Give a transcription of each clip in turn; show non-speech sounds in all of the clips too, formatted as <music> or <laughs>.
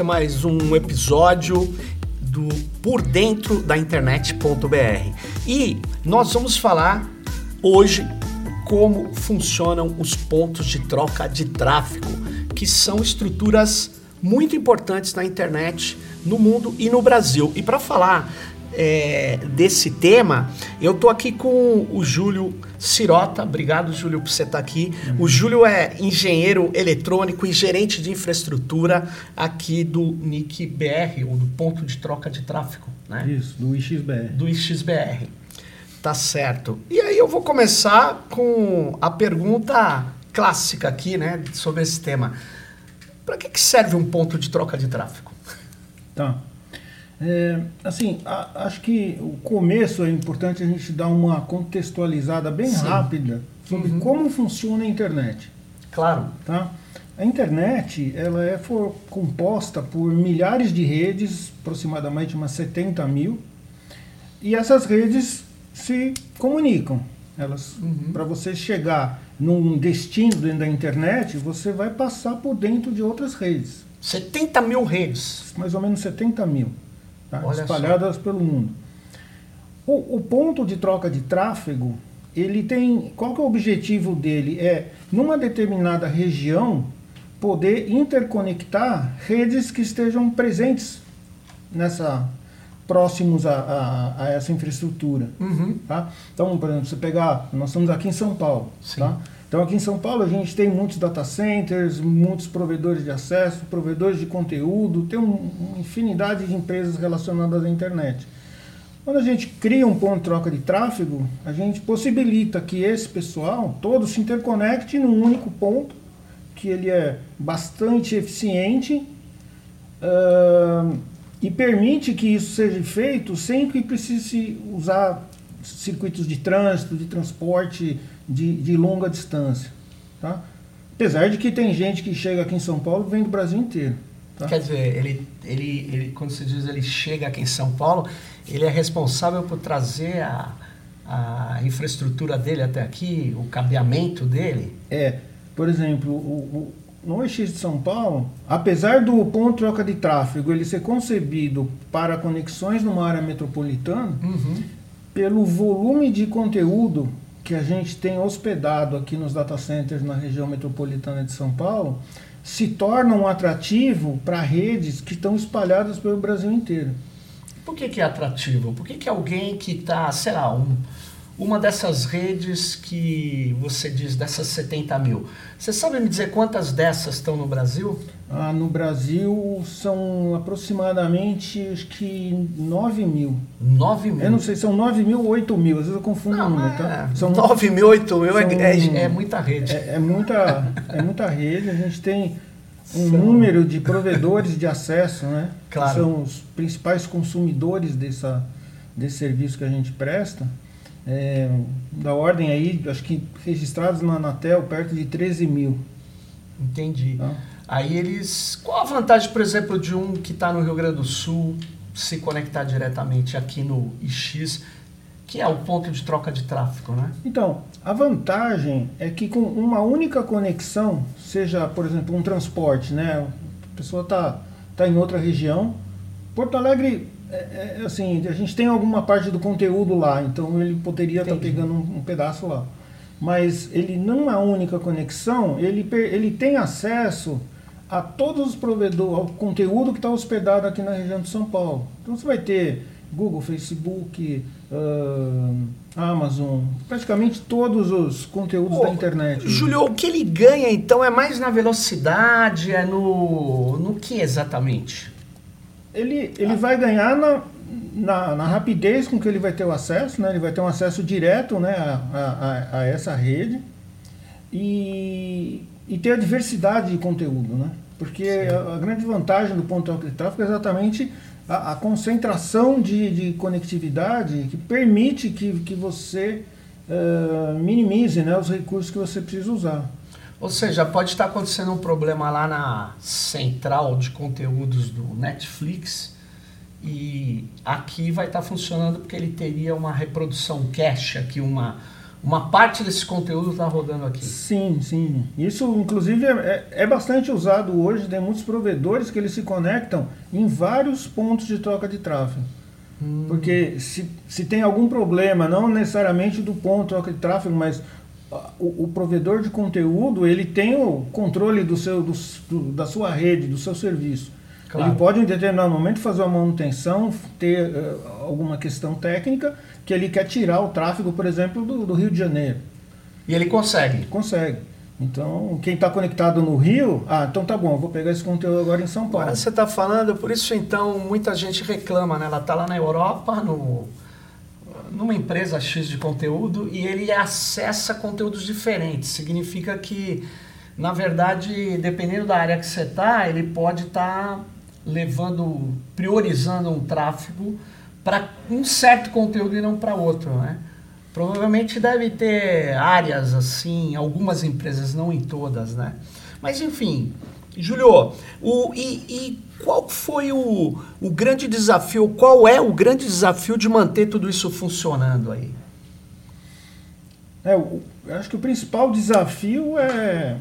É mais um episódio do Por Dentro da Internet.br. E nós vamos falar hoje como funcionam os pontos de troca de tráfego, que são estruturas muito importantes na internet, no mundo e no Brasil. E para falar é, desse tema, eu tô aqui com o Júlio Sirota. Obrigado, Júlio, por você estar tá aqui. Uhum. O Júlio é engenheiro eletrônico e gerente de infraestrutura aqui do NIC BR, ou do ponto de troca de tráfego. Né? Isso, do IXBR. Do IXBR. Tá certo. E aí eu vou começar com a pergunta clássica aqui, né, sobre esse tema. Para que, que serve um ponto de troca de tráfego? Tá. É, assim, a, acho que o começo é importante a gente dar uma contextualizada bem Sim. rápida sobre uhum. como funciona a internet. Claro. Tá? A internet ela é for, composta por milhares de redes, aproximadamente umas 70 mil, e essas redes se comunicam. Elas, uhum. para você chegar num destino dentro da internet, você vai passar por dentro de outras redes. 70 mil redes? Mais ou menos 70 mil tá? espalhadas só. pelo mundo. O, o, ponto de troca de tráfego, ele tem. Qual que é o objetivo dele? É, numa determinada região, poder interconectar redes que estejam presentes nessa próximos a, a, a essa infraestrutura. Uhum. Tá? Então, por exemplo, você pegar, nós estamos aqui em São Paulo. Sim. Tá? Então, aqui em São Paulo, a gente tem muitos data centers, muitos provedores de acesso, provedores de conteúdo, tem um, uma infinidade de empresas relacionadas à internet. Quando a gente cria um ponto de troca de tráfego, a gente possibilita que esse pessoal todo se interconecte num único ponto, que ele é bastante eficiente uh, e permite que isso seja feito sem que precise usar circuitos de trânsito, de transporte de, de longa distância. Tá? Apesar de que tem gente que chega aqui em São Paulo vem do Brasil inteiro. Tá? Quer dizer, ele, ele, ele, quando se diz ele chega aqui em São Paulo, ele é responsável por trazer a, a infraestrutura dele até aqui, o cabeamento dele? É. Por exemplo, o, o, no EX de São Paulo, apesar do ponto troca de tráfego ele ser concebido para conexões numa área metropolitana, uhum. pelo volume de conteúdo que a gente tem hospedado aqui nos data centers na região metropolitana de São Paulo se torna um atrativo para redes que estão espalhadas pelo Brasil inteiro. Por que, que é atrativo? Por que, que alguém que está, sei lá, um, uma dessas redes que você diz, dessas 70 mil, você sabe me dizer quantas dessas estão no Brasil? Ah, no Brasil são aproximadamente, acho que 9 mil. 9 mil? Eu não sei, são 9 mil ou 8 mil, às vezes eu confundo não, o número, tá? É, são 9 mil, 8 mil é, são, é, é, muita rede. É, é, muita, é muita rede, a gente tem um são... número de provedores de acesso, né? Claro. Que são os principais consumidores dessa, desse serviço que a gente presta. É, da ordem aí, acho que registrados na Anatel, perto de 13 mil. Entendi. Tá? Aí eles. Qual a vantagem, por exemplo, de um que está no Rio Grande do Sul se conectar diretamente aqui no IX, que é o ponto de troca de tráfego, né? Então, a vantagem é que com uma única conexão, seja, por exemplo, um transporte, né? A pessoa está tá em outra região. Porto Alegre, é, é, assim, a gente tem alguma parte do conteúdo lá, então ele poderia estar tá pegando um, um pedaço lá. Mas ele, numa única conexão, ele, ele tem acesso a todos os provedores, ao conteúdo que está hospedado aqui na região de São Paulo. Então você vai ter Google, Facebook, uh, Amazon, praticamente todos os conteúdos da internet. Júlio, o que ele ganha então é mais na velocidade, é no, no que exatamente? Ele, ele ah. vai ganhar na, na, na, rapidez com que ele vai ter o acesso, né? ele vai ter um acesso direto né, a, a, a essa rede. E, e ter a diversidade de conteúdo, né? Porque a, a, grande vantagem do ponto de tráfego é exatamente a, a concentração de, de, conectividade que permite que, que você uh, minimize né, os recursos que você precisa usar. Ou seja, pode estar acontecendo um problema lá na central de conteúdos do Netflix e aqui vai estar funcionando porque ele teria uma reprodução cache aqui, uma uma parte desse conteúdo está rodando aqui. Sim, sim. Isso, inclusive, é, é, bastante usado hoje. Tem muitos provedores que eles se conectam em vários pontos de troca de tráfego. Hum. Porque se, se tem algum problema, não necessariamente do ponto de troca de tráfego, mas o, o, provedor de conteúdo ele tem o controle do seu, do, do, da sua rede, do seu serviço. Claro. Ele pode, em determinado momento, fazer uma manutenção, ter uh, alguma questão técnica, que ele quer tirar o tráfego, por exemplo, do, do Rio de Janeiro. E ele consegue? Consegue. Então, quem está conectado no Rio, ah, então tá bom, vou pegar esse conteúdo agora em São Paulo. Agora você está falando, por isso então muita gente reclama, né? Ela está lá na Europa, no, numa empresa X de conteúdo, e ele acessa conteúdos diferentes. Significa que, na verdade, dependendo da área que você está, ele pode estar tá levando, priorizando um tráfego para um certo conteúdo e não para outro, né? Provavelmente deve ter áreas assim, algumas empresas, não em todas, né? Mas enfim, Julio, o, e, e, qual foi o, o grande desafio, qual é o grande desafio de manter tudo isso funcionando aí? É, eu acho que o principal desafio é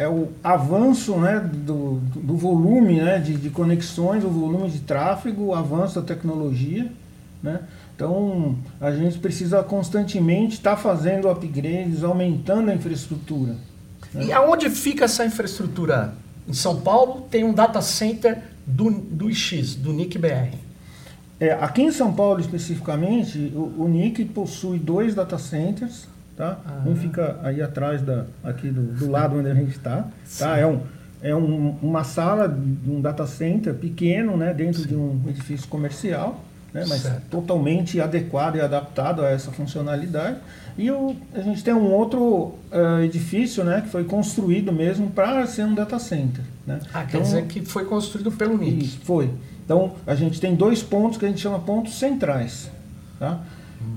é o avanço né, do, do volume né, de, de conexões, o volume de tráfego, o avanço da tecnologia. Né? Então, a gente precisa constantemente estar tá fazendo upgrades, aumentando a infraestrutura. Né? E aonde fica essa infraestrutura? Em São Paulo tem um data center do, do IX, do NIC-BR. É, aqui em São Paulo, especificamente, o, o NIC possui dois data centers, tá? Um fica aí atrás da, aqui do, do lado onde a gente está, tá? É um é um, uma sala, um data center pequeno, né, dentro Sim. de um edifício comercial, né, mas certo. totalmente adequado e adaptado a essa funcionalidade. E o, a gente tem um outro uh, edifício, né, que foi construído mesmo para ser um data center. Né? Ah, quer então, dizer que foi construído pelo NIC. Isso, foi. Então, a gente tem dois pontos que a gente chama pontos centrais. Tá?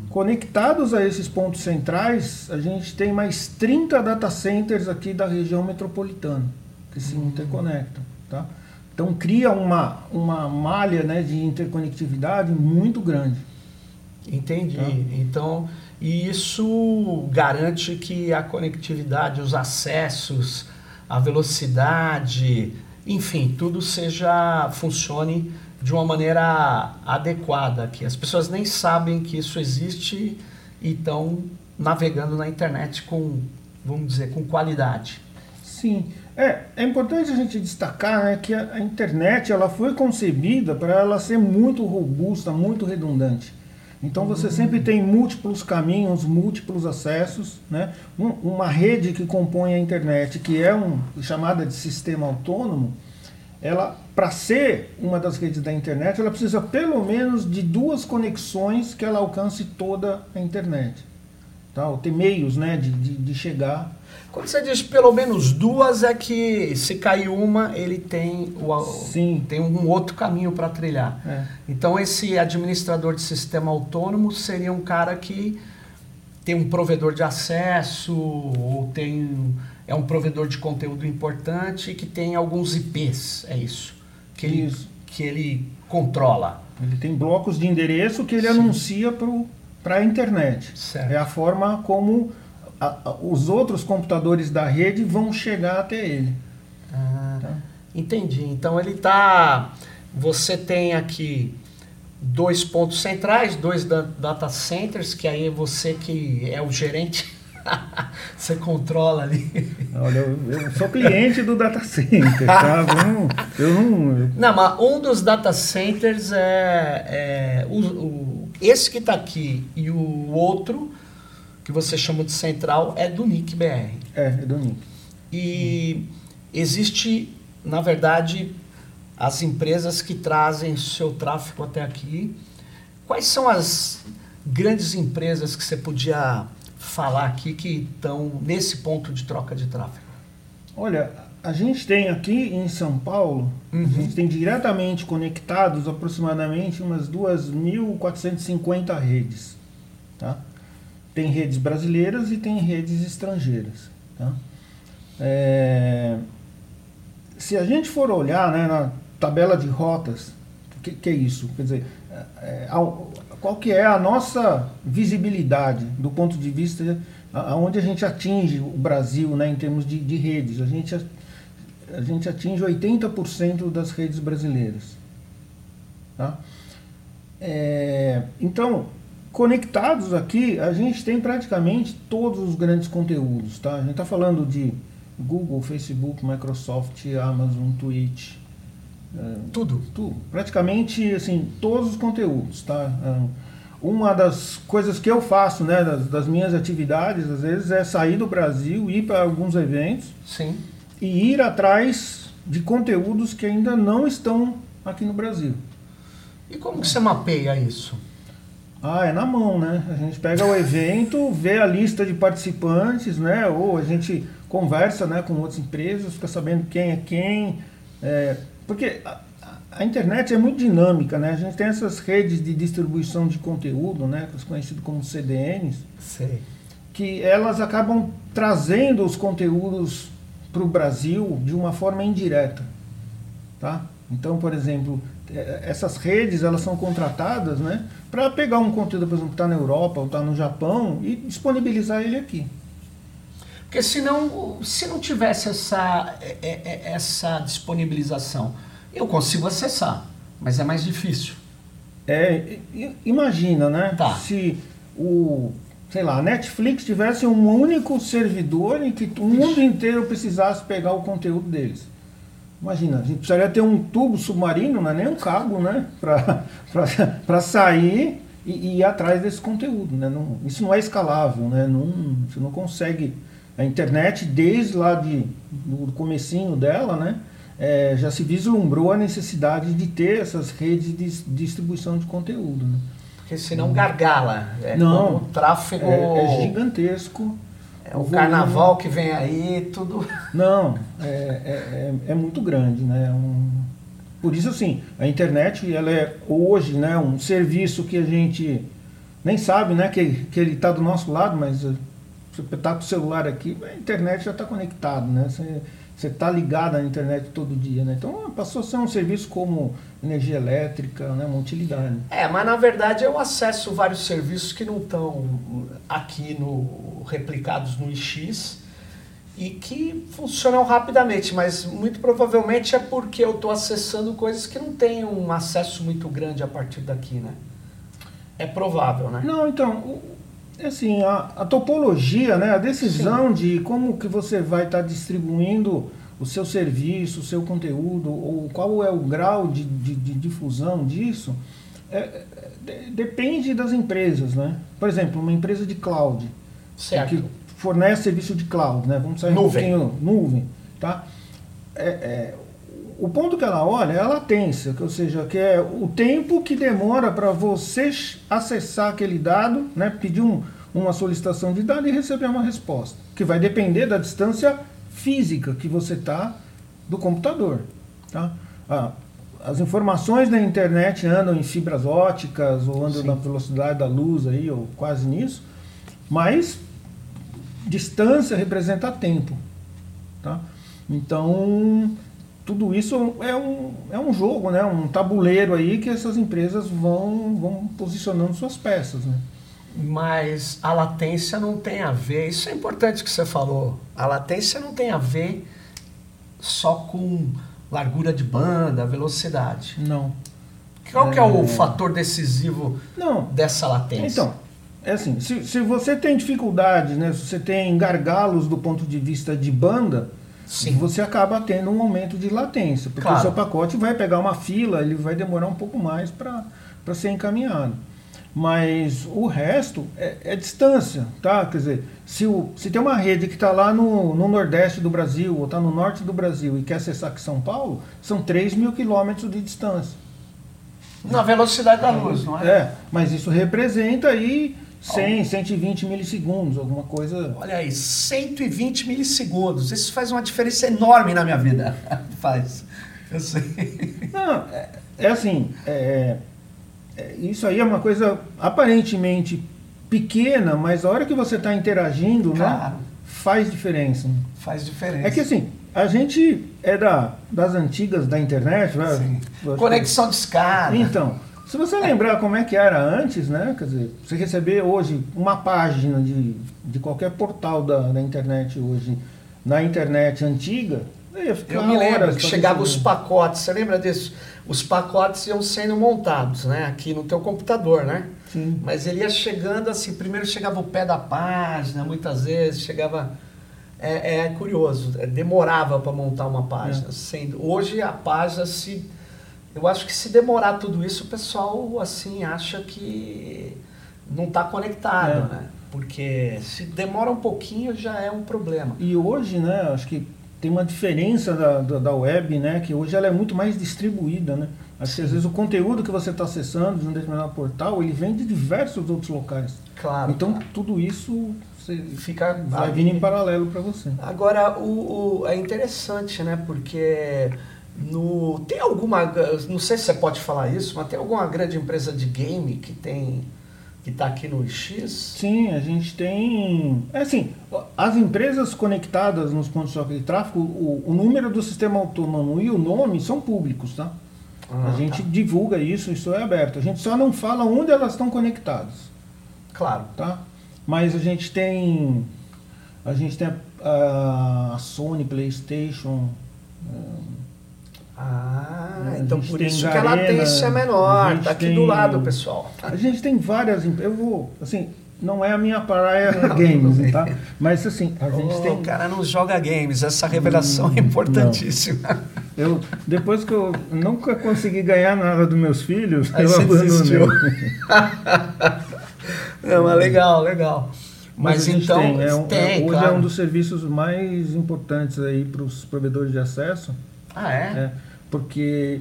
Conectados a esses pontos centrais, a gente tem mais 30 data centers aqui da região metropolitana que se uhum. interconectam. Tá? Então cria uma, uma malha né, de interconectividade muito grande. Entendi. Tá? Então, isso garante que a conectividade, os acessos, a velocidade, enfim, tudo seja funcione de uma maneira adequada, que as pessoas nem sabem que isso existe e estão navegando na internet com, vamos dizer, com qualidade. Sim, é, é importante a gente destacar né, que a, a internet ela foi concebida para ela ser muito robusta, muito redundante. Então você uhum. sempre tem múltiplos caminhos, múltiplos acessos, né? Um, uma rede que compõe a internet, que é um chamada de sistema autônomo, ela para ser uma das redes da internet, ela precisa pelo menos de duas conexões que ela alcance toda a internet. Tá? Ou ter meios né, de, de, de chegar. Quando você diz pelo menos duas, é que se cair uma, ele tem, o, Sim. tem um outro caminho para trilhar. É. Então, esse administrador de sistema autônomo seria um cara que tem um provedor de acesso ou tem é um provedor de conteúdo importante que tem alguns IPs, é isso que ele, Isso. que ele controla. Ele tem blocos de endereço que ele Sim. anuncia para a internet. Certo. É a forma como a, a, os outros computadores da rede vão chegar até ele. Ah, tá? Entendi. Então ele está. Você tem aqui dois pontos centrais, dois data centers, que aí é você que é o gerente <laughs> Você controla ali. Olha, eu, eu, sou cliente do data center, tá? <laughs> Eu não, não, mas um dos data centers é, é o, o, esse que está aqui e o outro, que você chama de central, é do NIC BR. É, é do NIC. E existe, na verdade, as empresas que trazem seu tráfego até aqui. Quais são as grandes empresas que você podia falar aqui que estão nesse ponto de troca de tráfego? Olha, a gente tem aqui em São Paulo, uhum. a gente tem diretamente conectados aproximadamente umas 2.450 redes. Tá? Tem redes brasileiras e tem redes estrangeiras. Tá? É... Se a gente for olhar né, na tabela de rotas, o que, que, é isso? Quer dizer, é, é qual que é a nossa visibilidade do ponto de vista aonde a gente atinge o Brasil né, em termos de, de redes. A gente, a gente atinge 80% das redes brasileiras. Tá? É, então, conectados aqui, a gente tem praticamente todos os grandes conteúdos. Tá? A gente está falando de Google, Facebook, Microsoft, Amazon, Twitch. É, tudo. Tudo. Praticamente assim, todos os conteúdos. Tá? É, uma das coisas que eu faço, né, das, das, minhas atividades, às vezes, é sair do Brasil, ir para alguns eventos Sim. e ir atrás de conteúdos que ainda não estão aqui no Brasil. E como que você mapeia isso? Ah, é na mão, né? A gente pega o evento, vê a lista de participantes, né? Ou a gente conversa né, com outras empresas, fica sabendo quem é quem. É, porque a internet é muito dinâmica, né? A gente tem essas redes de distribuição de conteúdo, né? Conhecidas como CDNs. Sei. Que elas acabam trazendo os conteúdos para o Brasil de uma forma indireta, tá? Então, por exemplo, é, essas redes elas são contratadas, né? Para pegar um conteúdo, por exemplo, que está na Europa ou está no Japão e disponibilizar ele aqui. Porque senão, se não tivesse essa, é, é, essa disponibilização, eu consigo acessar, mas é mais difícil. É, imagina, né? Tá. Se o, sei lá, a Netflix tivesse um único servidor em que o mundo inteiro precisasse pegar o conteúdo deles. Imagina, a gente precisaria ter um tubo submarino, não é nem um cabo, né? <laughs> Para sair e, e, ir atrás desse conteúdo. Né? Não, isso não é escalável, né? Não, você não consegue. A internet, desde lá de, do comecinho dela, né? é, já se vislumbrou a necessidade de ter essas redes de distribuição de conteúdo. Né? Porque senão gargala. É Não, o tráfego. É, é gigantesco. É o, carnaval que vem aí, tudo. Não, <laughs> é, é, é, é muito grande, né? Um, por isso, assim, a internet, ela é hoje, né, um serviço que a gente nem sabe, né, que, que ele está do nosso lado, mas você está com o celular aqui, a internet já está conectado, né? Você, você está ligado à internet todo dia, né? Então passou a ser um serviço como energia elétrica, né? uma utilidade. É, mas na verdade eu acesso vários serviços que não estão aqui no replicados no IX e que funcionam rapidamente, mas muito provavelmente é porque eu estou acessando coisas que não têm um acesso muito grande a partir daqui, né? É provável, né? Não, então, assim, a, a, topologia, né, a decisão Sim. de como que você vai estar tá distribuindo o seu serviço, o seu conteúdo, ou qual é o grau de, de, de difusão disso, é, é, depende das empresas, né? Por exemplo, uma empresa de cloud, certo. que fornece serviço de cloud, né? Vamos sair nuvem. um pouquinho, nuvem, tá? É, é, o ponto que ela olha é a latência, ou seja, que é o tempo que demora para você acessar aquele dado, né, pedir um, uma solicitação de dado e receber uma resposta, que vai depender da distância física que você está do computador. Tá? Ah, as informações da internet andam em fibras óticas ou andam Sim. na velocidade da luz aí, ou quase nisso, mas distância representa tempo. Tá? Então, tudo isso é um, é um jogo, né? um tabuleiro aí que essas empresas vão, vão posicionando suas peças. Né? Mas a latência não tem a ver, isso é importante que você falou, a latência não tem a ver só com largura de banda, velocidade. Não. Qual é... que é o fator decisivo não. dessa latência? Então, é assim, se, se você tem dificuldades, né, se você tem gargalos do ponto de vista de banda, Sim. você acaba tendo um aumento de latência, porque claro. o seu pacote vai pegar uma fila, ele vai demorar um pouco mais para ser encaminhado. Mas o resto é, é, distância, tá? Quer dizer, se, o, se tem uma rede que está lá no, no nordeste do Brasil ou está no norte do Brasil e quer acessar aqui São Paulo, são 3 mil quilômetros de distância. Na velocidade da luz, não é? É, mas isso representa aí 100, 120 milissegundos, alguma coisa. Olha aí, 120 milissegundos. Isso faz uma diferença enorme na minha vida. <laughs> faz. Eu sei. Não, é, é assim, é, é, isso aí é uma coisa aparentemente pequena, mas a hora que você está interagindo, né, claro. né, faz diferença. Faz diferença. É que assim, a gente é da, das antigas da internet, né? Conexão de escada. Então, Se você lembrar como é que era antes, né? Quer dizer, você receber hoje uma página de, de qualquer portal da, da internet hoje, na internet antiga, eu me lembro que chegavam os pacotes, você lembra disso? Os pacotes iam sendo montados, né? Aqui no teu computador, né? Sim. Mas ele ia chegando assim, primeiro chegava o pé da página, muitas vezes chegava... É, é curioso, é, demorava para montar uma página. É. Sendo, hoje a página se eu acho que se demorar tudo isso, o pessoal assim acha que não está conectado, é. né? Porque se demora um pouquinho já é um problema. E hoje, né, acho que tem uma diferença da, da, da web, né, que hoje ela é muito mais distribuída, né? Acho que às vezes o conteúdo que você está acessando de um determinado portal, ele vem de diversos outros locais. Claro. Então tudo isso fica vai vindo em paralelo para você. Agora o, o, é interessante, né? Porque no, tem alguma, não sei se você pode falar isso, mas tem alguma grande empresa de game que tem que está aqui no X? Sim, a gente tem. É assim, as empresas conectadas nos pontos de tráfego, o, o, número do sistema autônomo e o nome são públicos, tá? Ah, a gente tá. divulga isso, isso é aberto. A gente só não fala onde elas estão conectadas. Claro. Tá? Mas a gente tem. A gente tem a, a Sony, PlayStation. Ah, então por isso que a latência é menor, tá aqui tem, do lado, pessoal. A gente tem várias, eu vou, assim, não é a minha praia <laughs> não, games, não tá? Mas assim, a gente oh, tem... O cara não joga games, essa revelação hum, é importantíssima. Não. Eu, depois que eu nunca consegui ganhar nada dos meus filhos, Aí eu abandonei. <laughs> não, mas legal, legal. Mas, mas então, tem, é, tem, é, hoje claro. é um dos serviços mais importantes aí para os provedores de acesso. Ah, é? é porque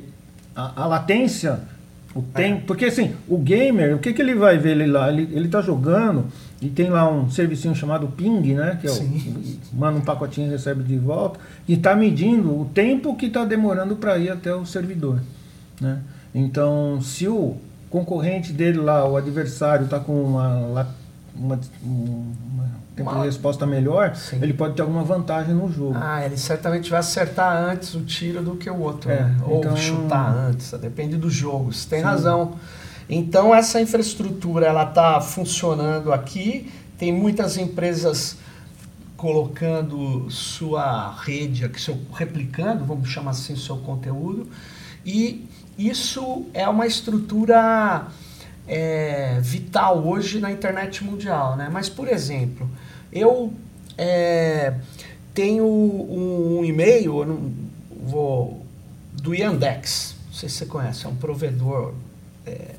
a, a latência, o tempo. É. Porque assim, o gamer, o que, que ele vai ver ele lá? Ele, ele tá jogando e tem lá um servicinho chamado ping, né? Que é o, manda um pacotinho e recebe de volta. E está medindo o tempo que está demorando para ir até o servidor. Né? Então, se o concorrente dele lá, o adversário, está com uma, uma, uma tempo de resposta melhor, Sim. ele pode ter alguma vantagem no jogo. Ah, ele certamente vai acertar antes o tiro do que o outro, é, né? Ou então... chutar antes, depende do jogo. Você tem Sim. razão. Então essa infraestrutura ela está funcionando aqui. Tem muitas empresas colocando sua rede, seu, replicando, vamos chamar assim, seu conteúdo. E isso é uma estrutura é, vital hoje na internet mundial. Né? Mas, por exemplo, eu é, tenho um, um e-mail vou, do Yandex, não sei se você conhece, é um provedor é,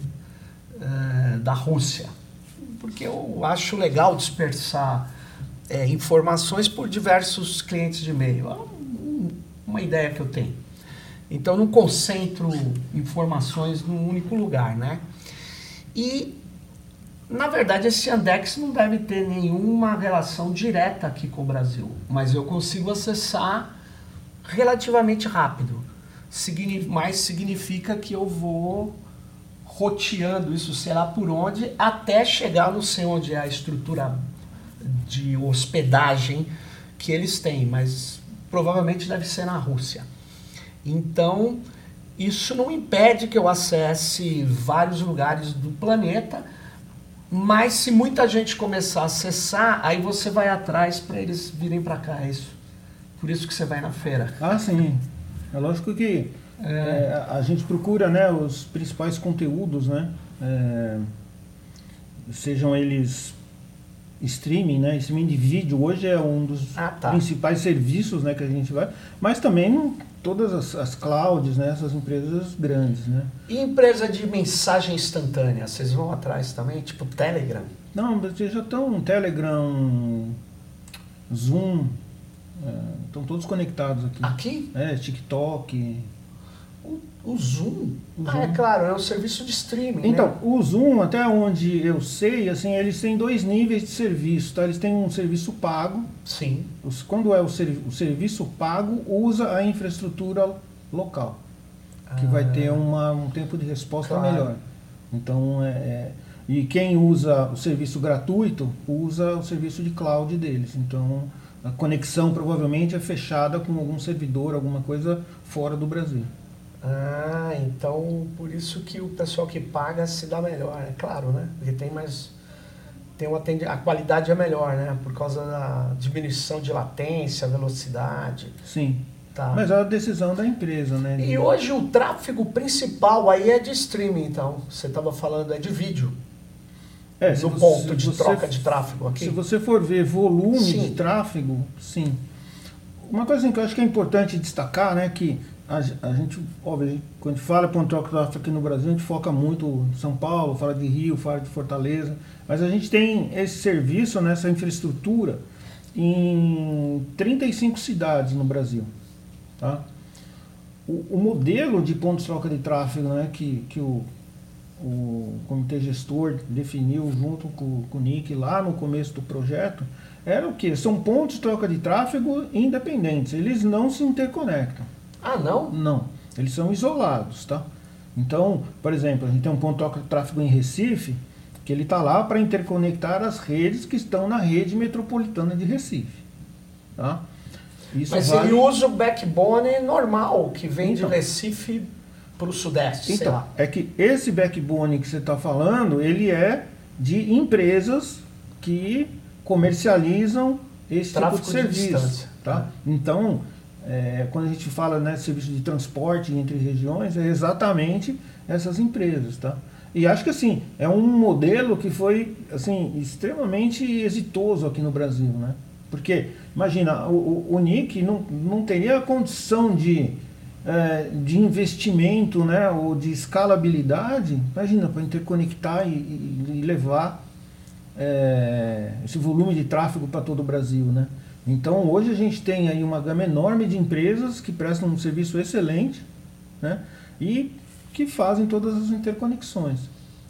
é, da Rússia, porque eu acho legal dispersar é, informações por diversos clientes de e-mail. É uma ideia que eu tenho. Então, não concentro informações num único lugar, né? E, na verdade, esse Yandex não deve ter nenhuma relação direta aqui com o Brasil, mas eu consigo acessar relativamente rápido. Signi mais significa que eu vou roteando isso, sei lá por onde, até chegar, não sei onde é a estrutura de hospedagem que eles têm, mas provavelmente deve ser na Rússia. Então, isso não impede que eu acesse vários lugares do planeta, mas se muita gente começar a acessar, aí você vai atrás para eles virem para cá, é isso. Por isso que você vai na feira. Ah, sim. É lógico que é. É, a gente procura né, os principais conteúdos, né? É, sejam eles streaming, né? Streaming de vídeo hoje é um dos ah, tá. principais serviços né, que a gente vai, mas também todas as, as clouds, né? Essas empresas grandes, né? E empresa de mensagem instantânea, vocês vão atrás também? Tipo Telegram? Não, vocês já estão Telegram, Zoom, é, estão todos conectados aqui. Aqui? É, TikTok. O, Zoom? O ah, é claro, é um serviço de streaming. Então, né? o Zoom, até onde eu sei, assim, eles têm dois níveis de serviço. Tá? Eles têm um serviço pago. Sim. Os, quando é o, ser, o serviço pago, usa a infraestrutura local. Que ah, vai ter ah. uma, um tempo de resposta claro. melhor. Então, é, é, e quem usa o serviço gratuito, usa o serviço de cloud deles. Então, a conexão provavelmente é fechada com algum servidor, alguma coisa fora do Brasil. Ah. Então, por isso que o pessoal que paga se dá melhor, é claro, né? Porque tem mais tem uma a qualidade é melhor, né? Por causa da diminuição de latência, velocidade. Sim. Tá. Mas é a decisão da empresa, né? E hoje o tráfego principal aí é de streaming, então. Você estava falando é de vídeo. É, no você, ponto de você, troca de tráfego aqui. Se você for ver volume sim. de tráfego, sim. Uma coisa que eu acho que é importante destacar, né, que a, a gente, óbvio, quando a gente fala ponto de tráfego aqui no Brasil, a gente foca muito em São Paulo, fala de Rio, fala de Fortaleza, mas a gente tem esse serviço, né, essa infraestrutura em 35 cidades no Brasil. Tá? O, o modelo de pontos de troca de tráfego né, que, que o, o comitê gestor definiu junto com, com o Nick lá no começo do projeto era o que? São pontos de troca de tráfego independentes, eles não se interconectam. Ah, não? Não, eles são isolados, tá? Então, por exemplo, a gente tem um ponto de tráfego em Recife, que ele está lá para interconectar as redes que estão na rede metropolitana de Recife. Tá? Isso Mas vale... ele usa o backbone normal, que vem então, de Recife para o Sudeste, então, É que esse backbone que você está falando, ele é de empresas que comercializam esse Tráfico tipo de serviço. De tá? Então, é, quando a gente fala né, serviço de transporte entre regiões, é exatamente essas empresas. Tá? E acho que assim, é um modelo que foi assim, extremamente exitoso aqui no Brasil. Né? Porque, imagina, o, o, NIC não, não teria condição de, é, de investimento né, ou de escalabilidade, imagina, para interconectar e, e, levar é, esse volume de tráfego para todo o Brasil. Né? Então, hoje a gente tem aí uma gama enorme de empresas que prestam um serviço excelente né, e que fazem todas as interconexões.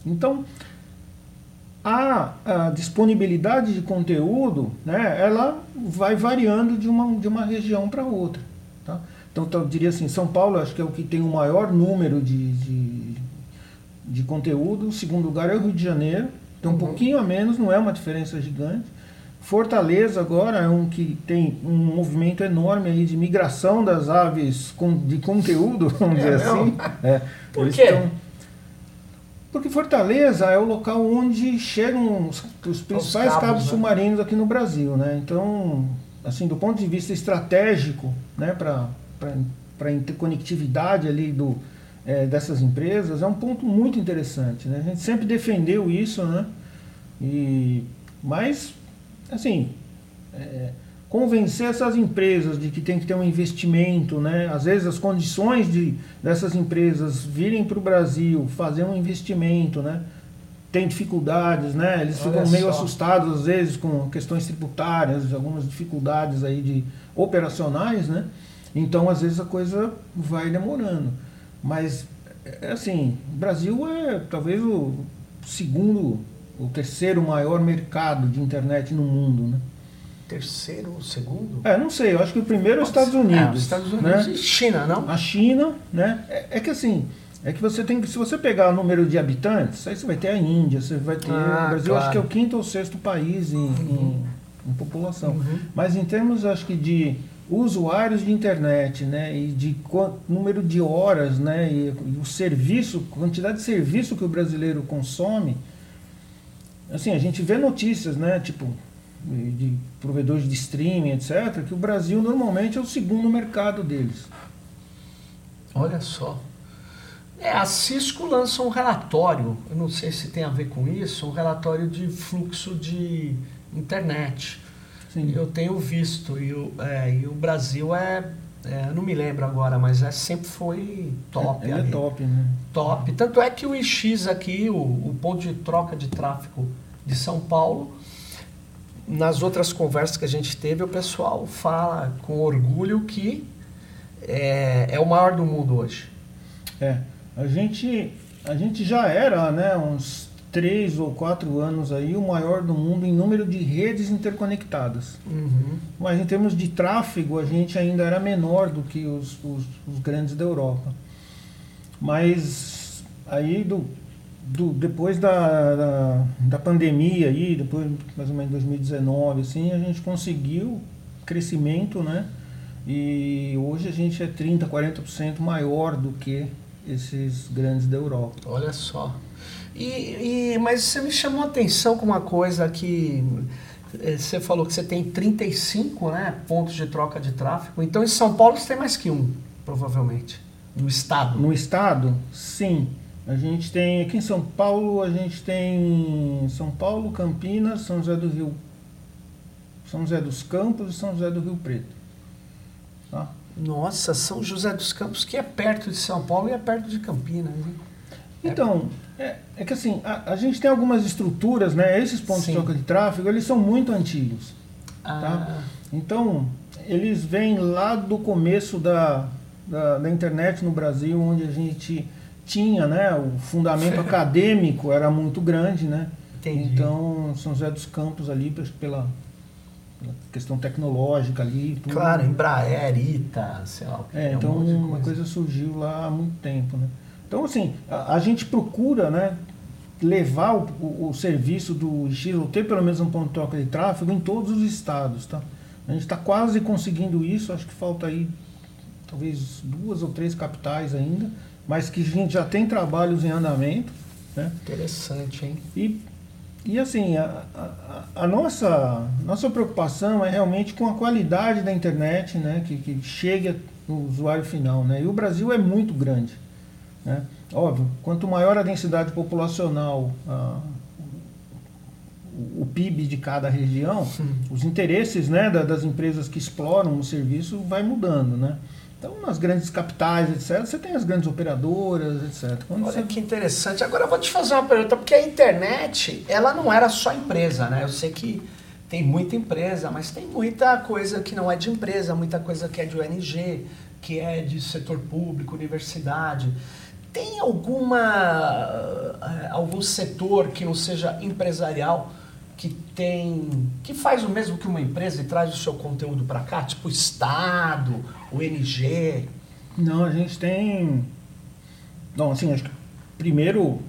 Então, a, a, disponibilidade de conteúdo, né, ela vai variando de uma, de uma região para outra. Tá? Então, eu diria assim, São Paulo acho que é o que tem o maior número de, de, de conteúdo. O segundo lugar é o Rio de Janeiro, tem um uhum. pouquinho a menos, não é uma diferença gigante. Fortaleza agora é um que tem um movimento enorme aí de migração das aves de conteúdo, <laughs> vamos é, dizer não. assim. É, Por quê? Tão, porque Fortaleza é o local onde chegam os, os principais os cabos, cabos né? submarinos aqui no Brasil, né? Então, assim, do ponto de vista estratégico, né, para a interconectividade ali do, é, dessas empresas, é um ponto muito interessante, né? A gente sempre defendeu isso, né? E, mas, assim, é, convencer essas empresas de que tem que ter um investimento, né? Às vezes as condições de dessas empresas virem para o Brasil, fazer um investimento, né? Tem dificuldades, né? Eles Olha ficam meio só. assustados às vezes com questões tributárias, algumas dificuldades aí de operacionais, né? Então às vezes a coisa vai demorando. Mas é, assim, o Brasil é talvez o segundo, o terceiro maior mercado de internet no mundo, né? terceiro, segundo? É, não sei, eu acho que o primeiro é os Estados Unidos. É, os Estados Unidos né? e China, não? A China, né? É, é, que assim, é que você tem que, se você pegar o número de habitantes, aí você vai ter a Índia, você vai ter. Ah, o Brasil claro. acho que é o quinto ou sexto país em, uhum. em, em população. Uhum. Mas em termos, acho que de usuários de internet, né, e de número de horas, né, e, e o serviço, quantidade de serviço que o brasileiro consome, assim, a gente vê notícias, né, tipo, de provedores de streaming, etc., que o Brasil normalmente é o segundo mercado deles. Olha só. É, a Cisco lança um relatório, eu não sei se tem a ver com isso, um relatório de fluxo de internet. Sim. Eu tenho visto, e o, é, e o Brasil é, é, não me lembro agora, mas é, sempre foi top. É, é top, né? Top. Tanto é que o IX aqui, o, o ponto de troca de tráfego de São Paulo, nas outras conversas que a gente teve, o pessoal fala com orgulho que é, é o maior do mundo hoje. É, a gente, a gente já era, né, uns três ou quatro anos aí, o maior do mundo em número de redes interconectadas. Uhum. Mas em termos de tráfego, a gente ainda era menor do que os, os, os grandes da Europa. Mas aí do, do, depois da, da, da, pandemia aí, depois mais ou menos 2019, assim, a gente conseguiu crescimento, né? E hoje a gente é 30, 40% maior do que esses grandes da Europa. Olha só. E, e, mas você me chamou a atenção com uma coisa que eh, você falou que você tem 35 né, pontos de troca de tráfego. Então em São Paulo você tem mais que um, provavelmente. No estado. No estado, sim. A gente tem aqui em São Paulo, a gente tem São Paulo, Campinas, São José do Rio, São José dos Campos e São José do Rio Preto. Tá? Nossa, São José dos Campos, que é perto de São Paulo e é perto de Campinas. Hein? Então, é, é, que assim, a, a, gente tem algumas estruturas, né? Esses pontos Sim. de troca de tráfego, eles são muito antigos. Tá? Ah. Tá? Então, eles vêm lá do começo da, da, da internet no Brasil, onde a gente tinha, né? O fundamento acadêmico era muito grande, né? Entendi. Então, São José dos Campos ali, pela, pela questão tecnológica ali. Tudo. Claro, Embraer, ITA, sei lá. É, então um uma coisa. coisa surgiu lá há muito tempo, né? Então, assim, a, a gente procura, né? levar o, o, o, serviço do X ou ter pelo menos um ponto de troca de tráfego em todos os estados, tá? A gente está quase conseguindo isso, acho que falta aí talvez duas ou três capitais ainda, mas que a gente já tem trabalhos em andamento. Né? Interessante, hein? E, e assim, a, a, a, nossa, nossa preocupação é realmente com a qualidade da internet né? que, que chegue no usuário final. Né? E o Brasil é muito grande. Né? Óbvio, quanto maior a densidade populacional, a, o PIB de cada região, os interesses né, das empresas que exploram o serviço vai mudando, né? Então, nas grandes capitais, etc., você tem as grandes operadoras, etc. Quando Olha você... que interessante. Agora eu vou te fazer uma pergunta, porque a internet, ela não era só empresa, né? Eu sei que tem muita empresa, mas tem muita coisa que não é de empresa, muita coisa que é de ONG, que é de setor público, universidade. Tem alguma eh, algum setor que não seja empresarial tem que faz o mesmo que uma empresa e traz o seu conteúdo para cá, tipo Estado, ONG? Não, a gente tem. Não, assim, acho que primeiro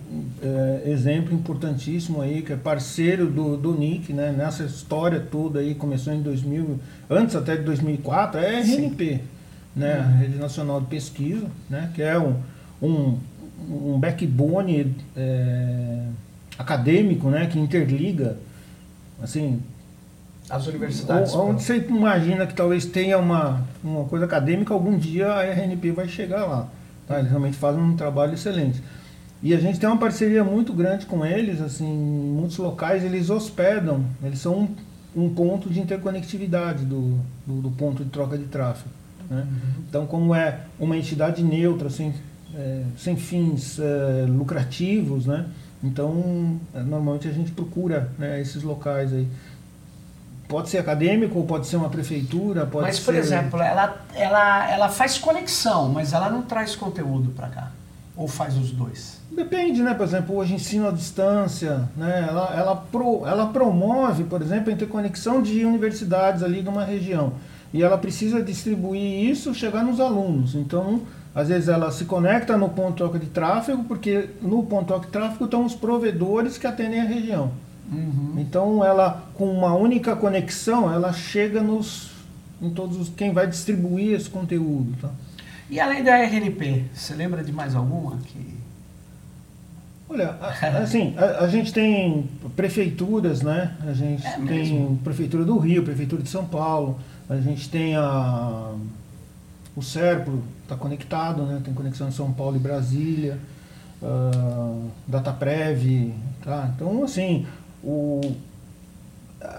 é, exemplo importantíssimo aí, que é parceiro do, do NIC, né? Nessa história toda aí, começou em 2000, antes até de 2004, é a RNP, Sim. né? Uhum. Rede Nacional de Pesquisa, né? Que é um, um, um backbone é, acadêmico, né? Que interliga assim as universidades. Onde você imagina que talvez tenha uma, uma coisa acadêmica, algum dia a RNP vai chegar lá. Tá? Eles realmente fazem um trabalho excelente. E a gente tem uma parceria muito grande com eles, assim, em muitos locais eles hospedam, eles são um, um ponto de interconectividade do, do, do, ponto de troca de tráfego. Né? Uhum. Então, como é uma entidade neutra, sem, é, sem fins é, lucrativos, né? Então, é, normalmente a gente procura né, esses locais aí. Pode ser acadêmico, pode ser uma prefeitura, pode Mas, ser... por exemplo, ela, ela, ela faz conexão, mas ela não traz conteúdo para cá. Ou faz os dois? Depende, né? Por exemplo, hoje ensino à distância, né? Ela, ela, pro, ela promove, por exemplo, a interconexão de universidades ali de uma região. E ela precisa distribuir isso, chegar nos alunos. Então, às vezes ela se conecta no ponto de troca de tráfego, porque no ponto de troca de tráfego estão os provedores que atendem a região. Uhum. Então ela, com uma única conexão, ela chega nos em todos os, quem vai distribuir esse conteúdo. Tá? E além da RNP, você lembra de mais alguma que Olha, assim, a, a, gente tem prefeituras, né? A gente é tem mesmo? prefeitura do Rio, prefeitura de São Paulo, a gente tem a o Serpro está conectado, né? tem conexão em São Paulo e Brasília, uh, Dataprev, tá? Então, assim, o,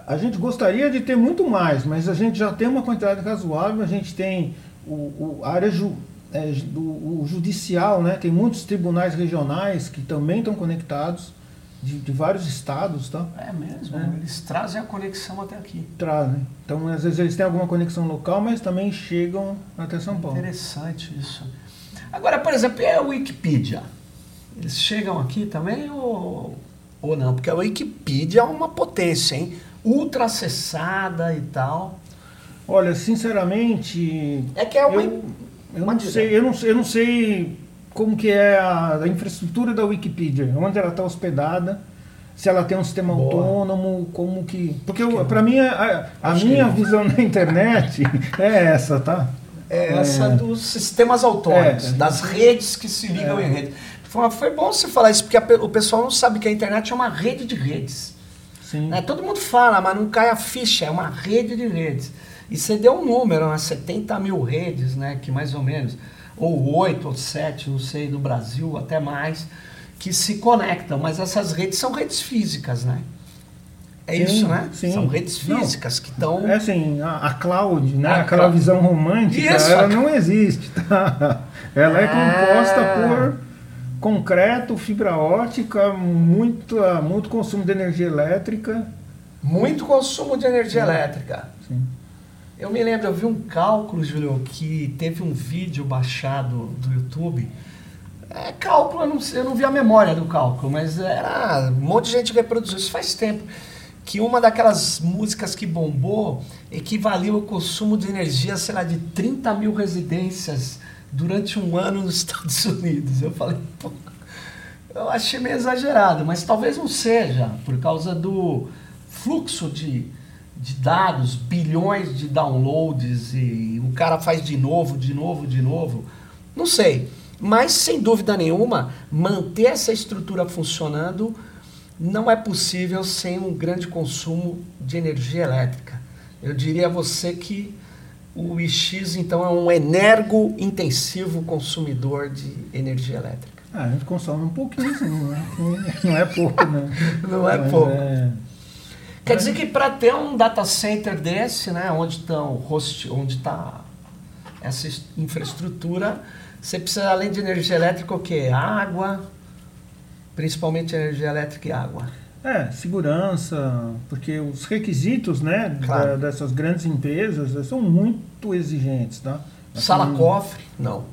a gente gostaria de ter muito mais, mas a gente já tem uma quantidade razoável, a gente tem o, o a área ju, é, do, o judicial, né? tem muitos tribunais regionais que também estão conectados, de, de, vários estados, tá? É mesmo, é. eles trazem a conexão até aqui. Trazem. Então, às vezes eles têm alguma conexão local, mas também chegam até São Paulo. Interessante isso. Agora, por exemplo, é a Wikipedia. Eles chegam aqui também ou, ou não? Porque a Wikipedia é uma potência, hein? Ultra acessada e tal. Olha, sinceramente. É que é uma. Eu, eu não sei, eu não, eu não sei como que é a, a infraestrutura da Wikipedia, onde ela está hospedada, se ela tem um sistema Boa. autônomo, como que... Porque para mim, a, a minha visão na internet <laughs> é essa, tá? É essa é. dos sistemas autônomos, é, das redes que se ligam é. em rede. Foi, foi bom você falar isso, porque a, o pessoal não sabe que a internet é uma rede de redes. Sim. Né? Todo mundo fala, mas não cai a ficha, é uma rede de redes. E você deu um número, né? 70 mil redes, né? Que mais ou menos, ou 8 ou 7, não sei, no Brasil, até mais, que se conectam. Mas essas redes são redes físicas, né? É sim, isso, né? Sim. São redes físicas não, que estão. É assim, a, a cloud, né? A Aquela visão romântica, isso, ela a... não existe, tá? <laughs> Ela é composta ah. por concreto, fibra ótica, muito, muito consumo de energia elétrica. Muito consumo de energia elétrica. Sim. Eu me lembro, eu vi um cálculo, Júlio, que teve um vídeo baixado do YouTube. É, cálculo, eu não, eu não vi a memória do cálculo, mas era um monte de gente reproduziu isso faz tempo. Que uma daquelas músicas que bombou equivalia ao consumo de energia, sei lá, de 30 mil residências durante um ano nos <laughs> Estados Unidos. Eu falei, pô, eu achei meio exagerado, mas talvez não seja, por causa do fluxo de de dados, bilhões de downloads e o cara faz de novo, de novo, de novo. Não sei. Mas, sem dúvida nenhuma, manter essa estrutura funcionando não é possível sem um grande consumo de energia elétrica. Eu diria a você que o IX, então, é um energo-intensivo consumidor de energia elétrica. Ah, a gente consome um pouquinho, não é, não é pouco, não. <laughs> não é Mas pouco. É... Quer dizer que para ter um data center desse, né, onde estão host, onde está essa infraestrutura, você precisa além de energia elétrica o quê? Água, principalmente energia elétrica e água. É, segurança, porque os requisitos, né, claro. da, dessas grandes empresas são muito exigentes, tá? Assim, Sala cofre? Não.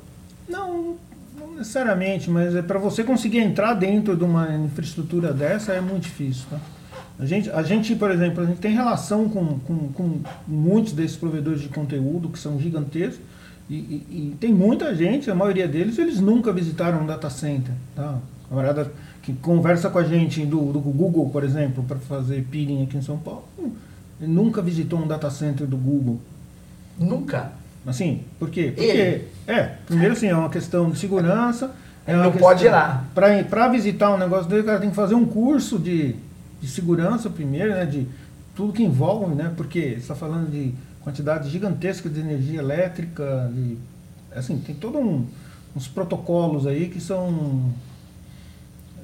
Não, não necessariamente, mas é para você conseguir entrar dentro de uma infraestrutura dessa é muito difícil, tá? A gente, a gente, por exemplo, a gente tem relação com, com, com muitos desses provedores de conteúdo que são gigantescos e, e, e, tem muita gente, a maioria deles, eles nunca visitaram um data center. Tá? Camarada que conversa com a gente do, do Google, por exemplo, para fazer peering aqui em São Paulo, ele nunca visitou um data center do Google. Nunca? Assim, por quê? Porque, ele. é, primeiro assim, é uma questão de segurança. É não pode ir lá. Para visitar um negócio dele, o cara tem que fazer um curso de de segurança primeiro, né, de tudo que envolve, né, porque está falando de quantidade gigantesca de energia elétrica, de, assim, tem todo um, uns protocolos aí que são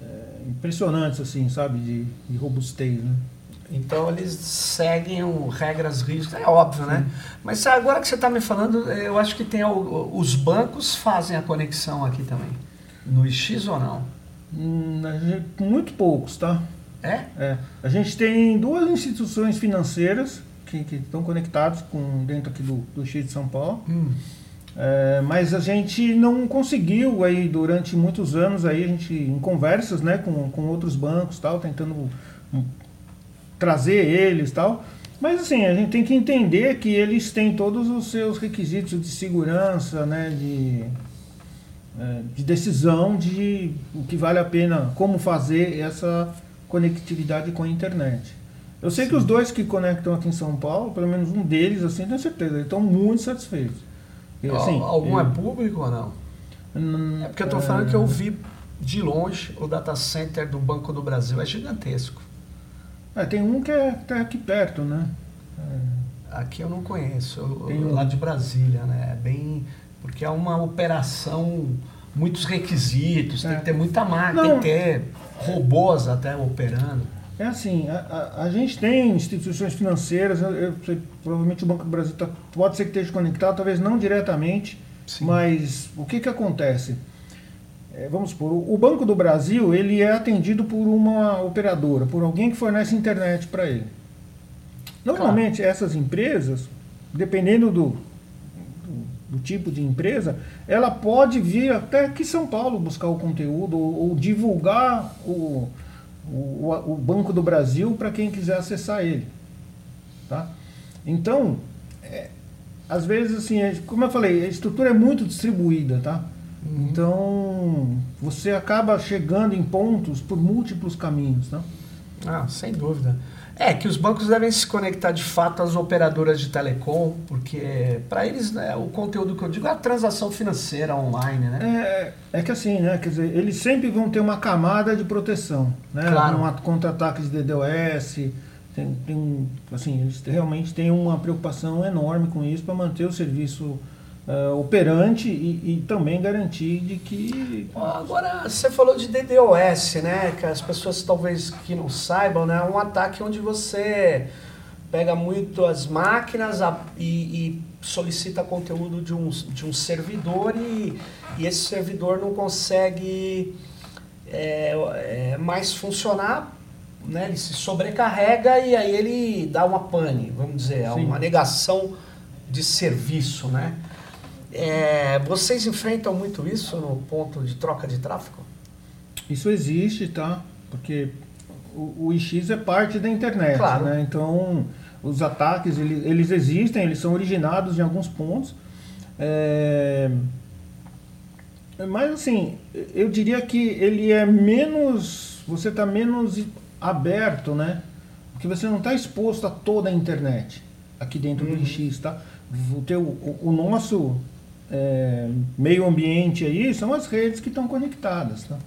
é, impressionantes, assim, sabe, de, de robustez, né. Então eles seguem regras rígidas, é óbvio, né? Mas agora que você está me falando, eu acho que tem os bancos fazem a conexão aqui também. No X ou não? Hum, muito poucos, tá? É? é? A gente tem duas instituições financeiras que, que estão conectadas com dentro aqui do, do X de São Paulo. Hum. É, mas a gente não conseguiu aí durante muitos anos aí a gente em conversas né com, com outros bancos tal tentando trazer eles tal mas assim a gente tem que entender que eles têm todos os seus requisitos de segurança né de é, de decisão de o que vale a pena como fazer essa conectividade com a internet. Eu sei Sim. que os dois que conectam aqui em São Paulo, pelo menos um deles, assim, tenho certeza, eles estão muito satisfeitos. E, assim, Algum eu... é público ou não? Hum, é porque eu estou é... falando que eu vi de longe o data center do Banco do Brasil, é gigantesco. É, tem um que é até aqui perto, né? É... Aqui eu não conheço, eu, lá de Brasília, né? É bem. Porque é uma operação, muitos requisitos, tem é. que ter muita máquina, tem que ter robôs até operando? É assim, a, a, a gente tem instituições financeiras, eu, eu, provavelmente o Banco do Brasil tá, pode ser que esteja conectado, talvez não diretamente, Sim. mas o que, que acontece? É, vamos supor, o, o Banco do Brasil ele é atendido por uma operadora, por alguém que fornece internet para ele. Normalmente claro. essas empresas, dependendo do, do tipo de empresa, ela pode vir até aqui São Paulo buscar o conteúdo ou, ou divulgar o, o, o, Banco do Brasil para quem quiser acessar ele. Tá? Então, é, às vezes, assim, é, como eu falei, a estrutura é muito distribuída, tá? Uhum. Então, você acaba chegando em pontos por múltiplos caminhos, tá? Ah, sem dúvida. É, que os bancos devem se conectar de fato às operadoras de telecom, porque para eles né, o conteúdo que eu digo é a transação financeira online, né? É, é que assim, né? Quer dizer, eles sempre vão ter uma camada de proteção, né? Claro. Um contra-ataque de DDoS, tem, tem, assim, eles realmente têm uma preocupação enorme com isso para manter o serviço uh, operante e, e, também garantir de que. Agora, você falou de DDoS, né? Que as pessoas talvez que não saibam, né? É um ataque onde você pega muito as máquinas e, e, solicita conteúdo de um, de um servidor e, e esse servidor não consegue é, é, mais funcionar, né? ele se sobrecarrega e aí ele dá uma pane, vamos dizer, é uma negação de serviço. Né? É, vocês enfrentam muito isso no ponto de troca de tráfego? Isso existe, tá? Porque o, o IX é parte da internet, claro. né? Então, os ataques, eles, eles existem, eles são originados em alguns pontos. É... Mas, assim, eu diria que ele é menos... Você está menos aberto, né? Porque você não está exposto a toda a internet aqui dentro uhum. do IX, tá? O, teu, o, o nosso é, meio ambiente aí são as redes que estão conectadas. Tá?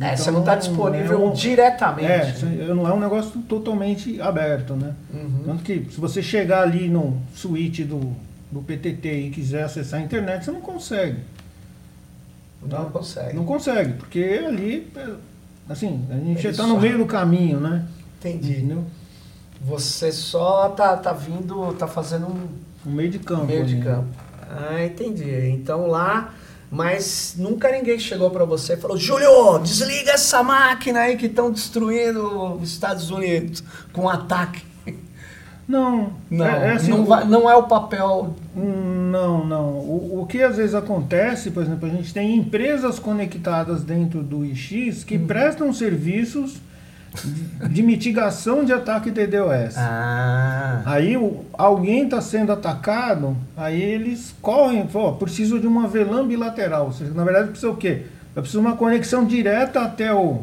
É, então, você não está disponível é um, diretamente. É, não é um negócio totalmente aberto, né? Uhum. Tanto que se você chegar ali no suíte do, do PTT e quiser acessar a internet, você não consegue. Tá? Não consegue. Não consegue, porque ali, assim, a gente está no meio do caminho, né? Entendi. Entendeu? Você só tá, tá vindo, tá fazendo um... Um meio de campo. Meio de né? campo. Ah, entendi. Então lá, mas nunca ninguém chegou para você e falou: Júlio, desliga essa máquina aí que estão destruindo os Estados Unidos com um ataque. Não, não, é, é assim, não, vai, não, é o papel. Não, não. O, o que às vezes acontece, por exemplo, a gente tem empresas conectadas dentro do IX que hum. prestam serviços de mitigação de ataque DDoS. Ah. Aí o, alguém está sendo atacado, aí eles correm, ó, preciso de uma VLAN bilateral. Ou seja, na verdade precisa o quê? Eu preciso de uma conexão direta até o,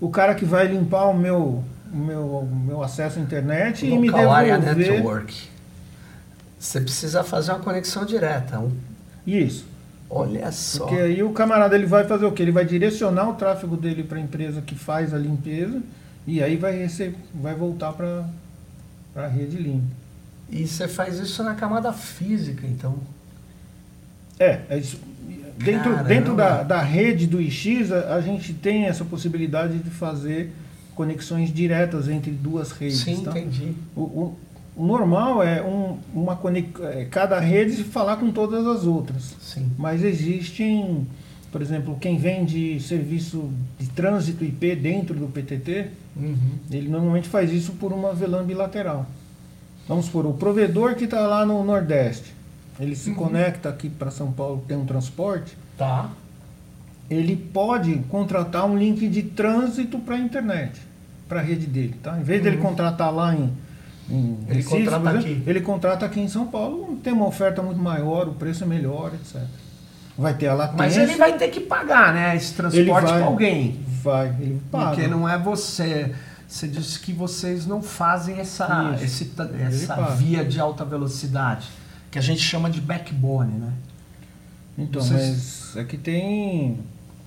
o cara que vai limpar o meu, o meu, o meu acesso à internet Local e me devolver. Network. Você precisa fazer uma conexão direta. Isso. Olha só. Porque aí o camarada ele vai fazer o quê? Ele vai direcionar o tráfego dele para a empresa que faz a limpeza e aí vai receber, vai voltar para a rede limpa. E você faz isso na camada física, então? É, é isso. Dentro, dentro da, da rede do IX, a, a, gente tem essa possibilidade de fazer conexões diretas entre duas redes. Sim, tá? entendi. O, o, o normal é um, uma é, cada rede falar com todas as outras. Sim. Mas existem, por exemplo, quem vende serviço de trânsito IP dentro do PTT, uhum. ele normalmente faz isso por uma VLAN bilateral. Vamos supor, o provedor que está lá no Nordeste, ele se uhum. conecta aqui para São Paulo, tem um transporte. Tá. Ele pode contratar um link de trânsito para a internet, para a rede dele. Tá? Em vez uhum. dele contratar lá em ele Recife, contrata aqui. Ele contrata aqui em São Paulo, tem uma oferta muito maior, o preço é melhor, etc. Vai ter a latência. Mas ele vai ter que pagar, né? Esse transporte para alguém. Vai, ele paga. Porque não é você. Você disse que vocês não fazem essa, esse, essa via de alta velocidade, que a gente chama de backbone, né? Então, vocês... mas aqui tem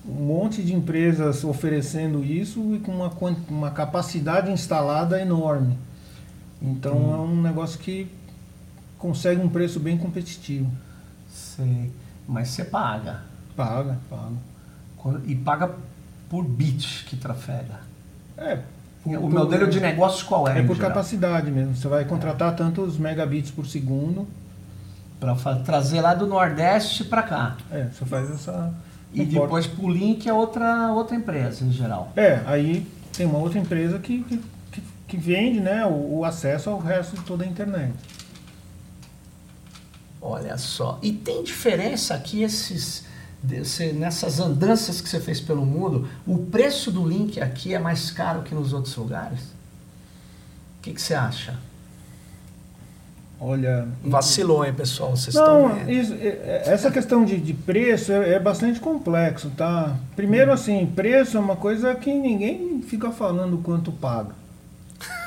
um monte de empresas oferecendo isso e com uma, uma capacidade instalada enorme. Então hum. é um negócio que consegue um preço bem competitivo. Sim. Mas você paga. Paga, paga. E paga por bit que trafega. É. O, o modelo de negócio qual é? É por geral? capacidade mesmo. Você vai contratar é. tantos megabits por segundo. Para trazer lá do Nordeste para cá. É, você faz essa. E depois por link é outra, outra empresa em geral. É, aí tem uma outra empresa que, que que vende né, o, o, acesso ao resto de toda a internet. Olha só. E tem diferença aqui esses, desse, nessas andanças que você fez pelo mundo? O preço do link aqui é mais caro que nos outros lugares? O que, que você acha? Olha. Vacilou, hein, pessoal? Vocês não, estão isso, é, é, essa questão de, de preço é, é, bastante complexo, tá? Primeiro, hum. assim, preço é uma coisa que ninguém fica falando quanto paga.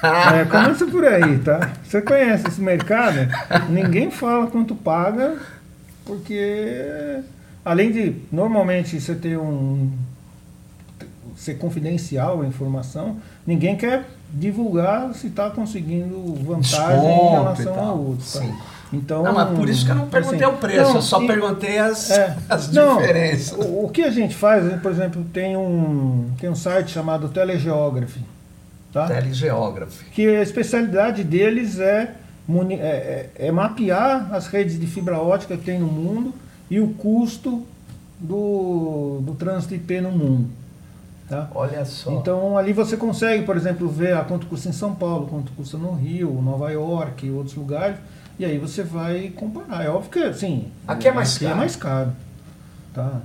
<laughs> é, começa por aí, tá? Você conhece esse mercado? Ninguém fala quanto paga, porque além de normalmente você ter um ser confidencial a informação, ninguém quer divulgar se está conseguindo vantagem Desconto em relação a outro. Tá? Então, não, mas por isso que eu não perguntei assim, o preço, não, eu só e, perguntei as, é, <laughs> as não, diferenças. O, o, que a gente faz, por exemplo, tem um, tem um site chamado Telegeography. Tá? Telegeography. Que a especialidade deles é, é, é, é mapear as redes de fibra ótica que tem no mundo e o custo do, do trânsito IP no mundo. Tá? Olha só. Então ali você consegue, por exemplo, ver a quanto custa em São Paulo, quanto custa no Rio, Nova York e outros lugares. E aí você vai comparar. É óbvio que assim. Aqui é mais aqui é caro. é mais caro. Tá?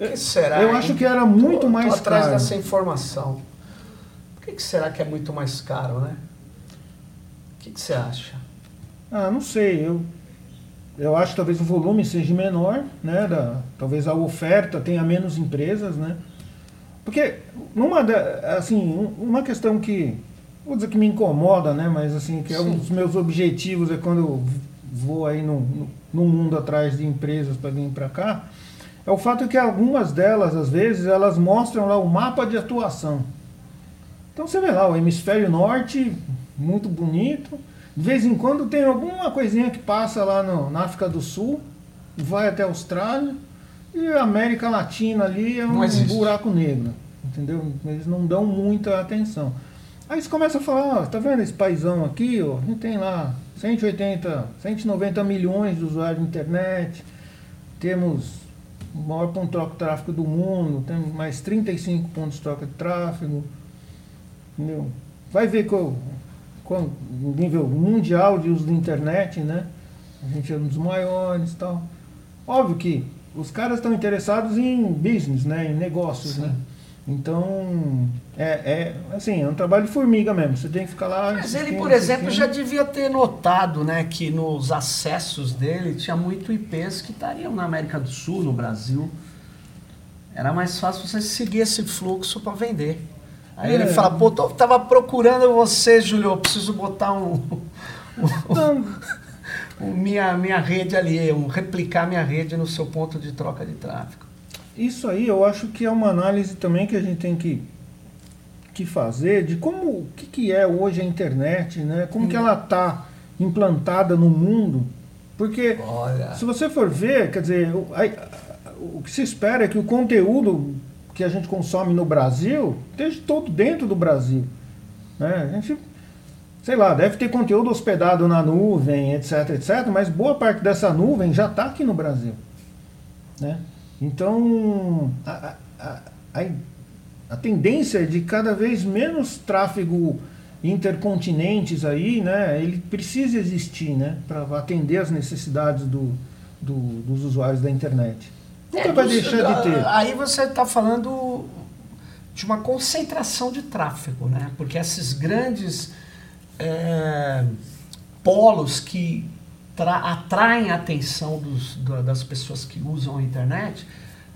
É, é. Será? Eu acho que era muito tô, mais tô atrás caro. dessa informação. Por que, será que é muito mais caro, né? O que, que você acha? Ah, não sei. Eu, eu acho que talvez o volume seja menor, né? Da, talvez a oferta tenha menos empresas, né? Porque numa assim, uma questão que vou dizer que me incomoda, né, mas assim, que é um dos meus objetivos é quando eu vou aí no, no, no mundo atrás de empresas para vir para cá, é o fato que algumas delas, às vezes, elas mostram lá o mapa de atuação. Então você vê lá o hemisfério norte, muito bonito. De vez em quando tem alguma coisinha que passa lá no, na África do Sul, vai até a Austrália, e a América Latina ali é um buraco negro, entendeu? Eles não dão muita atenção. Aí você começa a falar, ó, tá vendo esse paizão aqui, ó, a gente tem lá 180, 190 milhões de usuários de internet, temos o maior ponto de troca de tráfego do mundo, temos mais 35 pontos de troca de tráfego, entendeu? Vai ver qual o nível mundial de uso da internet, né? A gente é um dos maiores e tal. Óbvio que os caras estão interessados em business, né? Em negócios, Sim. né? Então, é, é, assim, é um trabalho de formiga mesmo. Você tem que ficar lá. Mas ele, por exemplo, já devia ter notado, né, que nos acessos dele tinha muito IPs que estariam na América do Sul, no Brasil. Era mais fácil você seguir esse fluxo para vender. Aí é. ele fala, pô, tô, tava procurando você, Júlio, eu preciso botar um, um, minha, minha rede ali, um, replicar minha rede no seu ponto de troca de tráfego. Isso aí eu acho que é uma análise também que a gente tem que, que fazer de como o que, que é hoje a internet, né? Como hum. que ela está implantada no mundo. Porque Olha. se você for ver, quer dizer, o, a, o que se espera é que o conteúdo que a gente consome no Brasil esteja todo dentro do Brasil. Né? A gente sei lá, deve ter conteúdo hospedado na nuvem, etc, etc, mas boa parte dessa nuvem já está aqui no Brasil. Né? Então, a, a, a, a, tendência é de cada vez menos tráfego intercontinentes aí, né, ele precisa existir, né, para atender as necessidades do, do, dos usuários da internet. Nunca é, vai deixar de ter. Aí você está falando de uma concentração de tráfego, né? Porque esses grandes é, polos que atraem a atenção dos, das pessoas que usam a internet,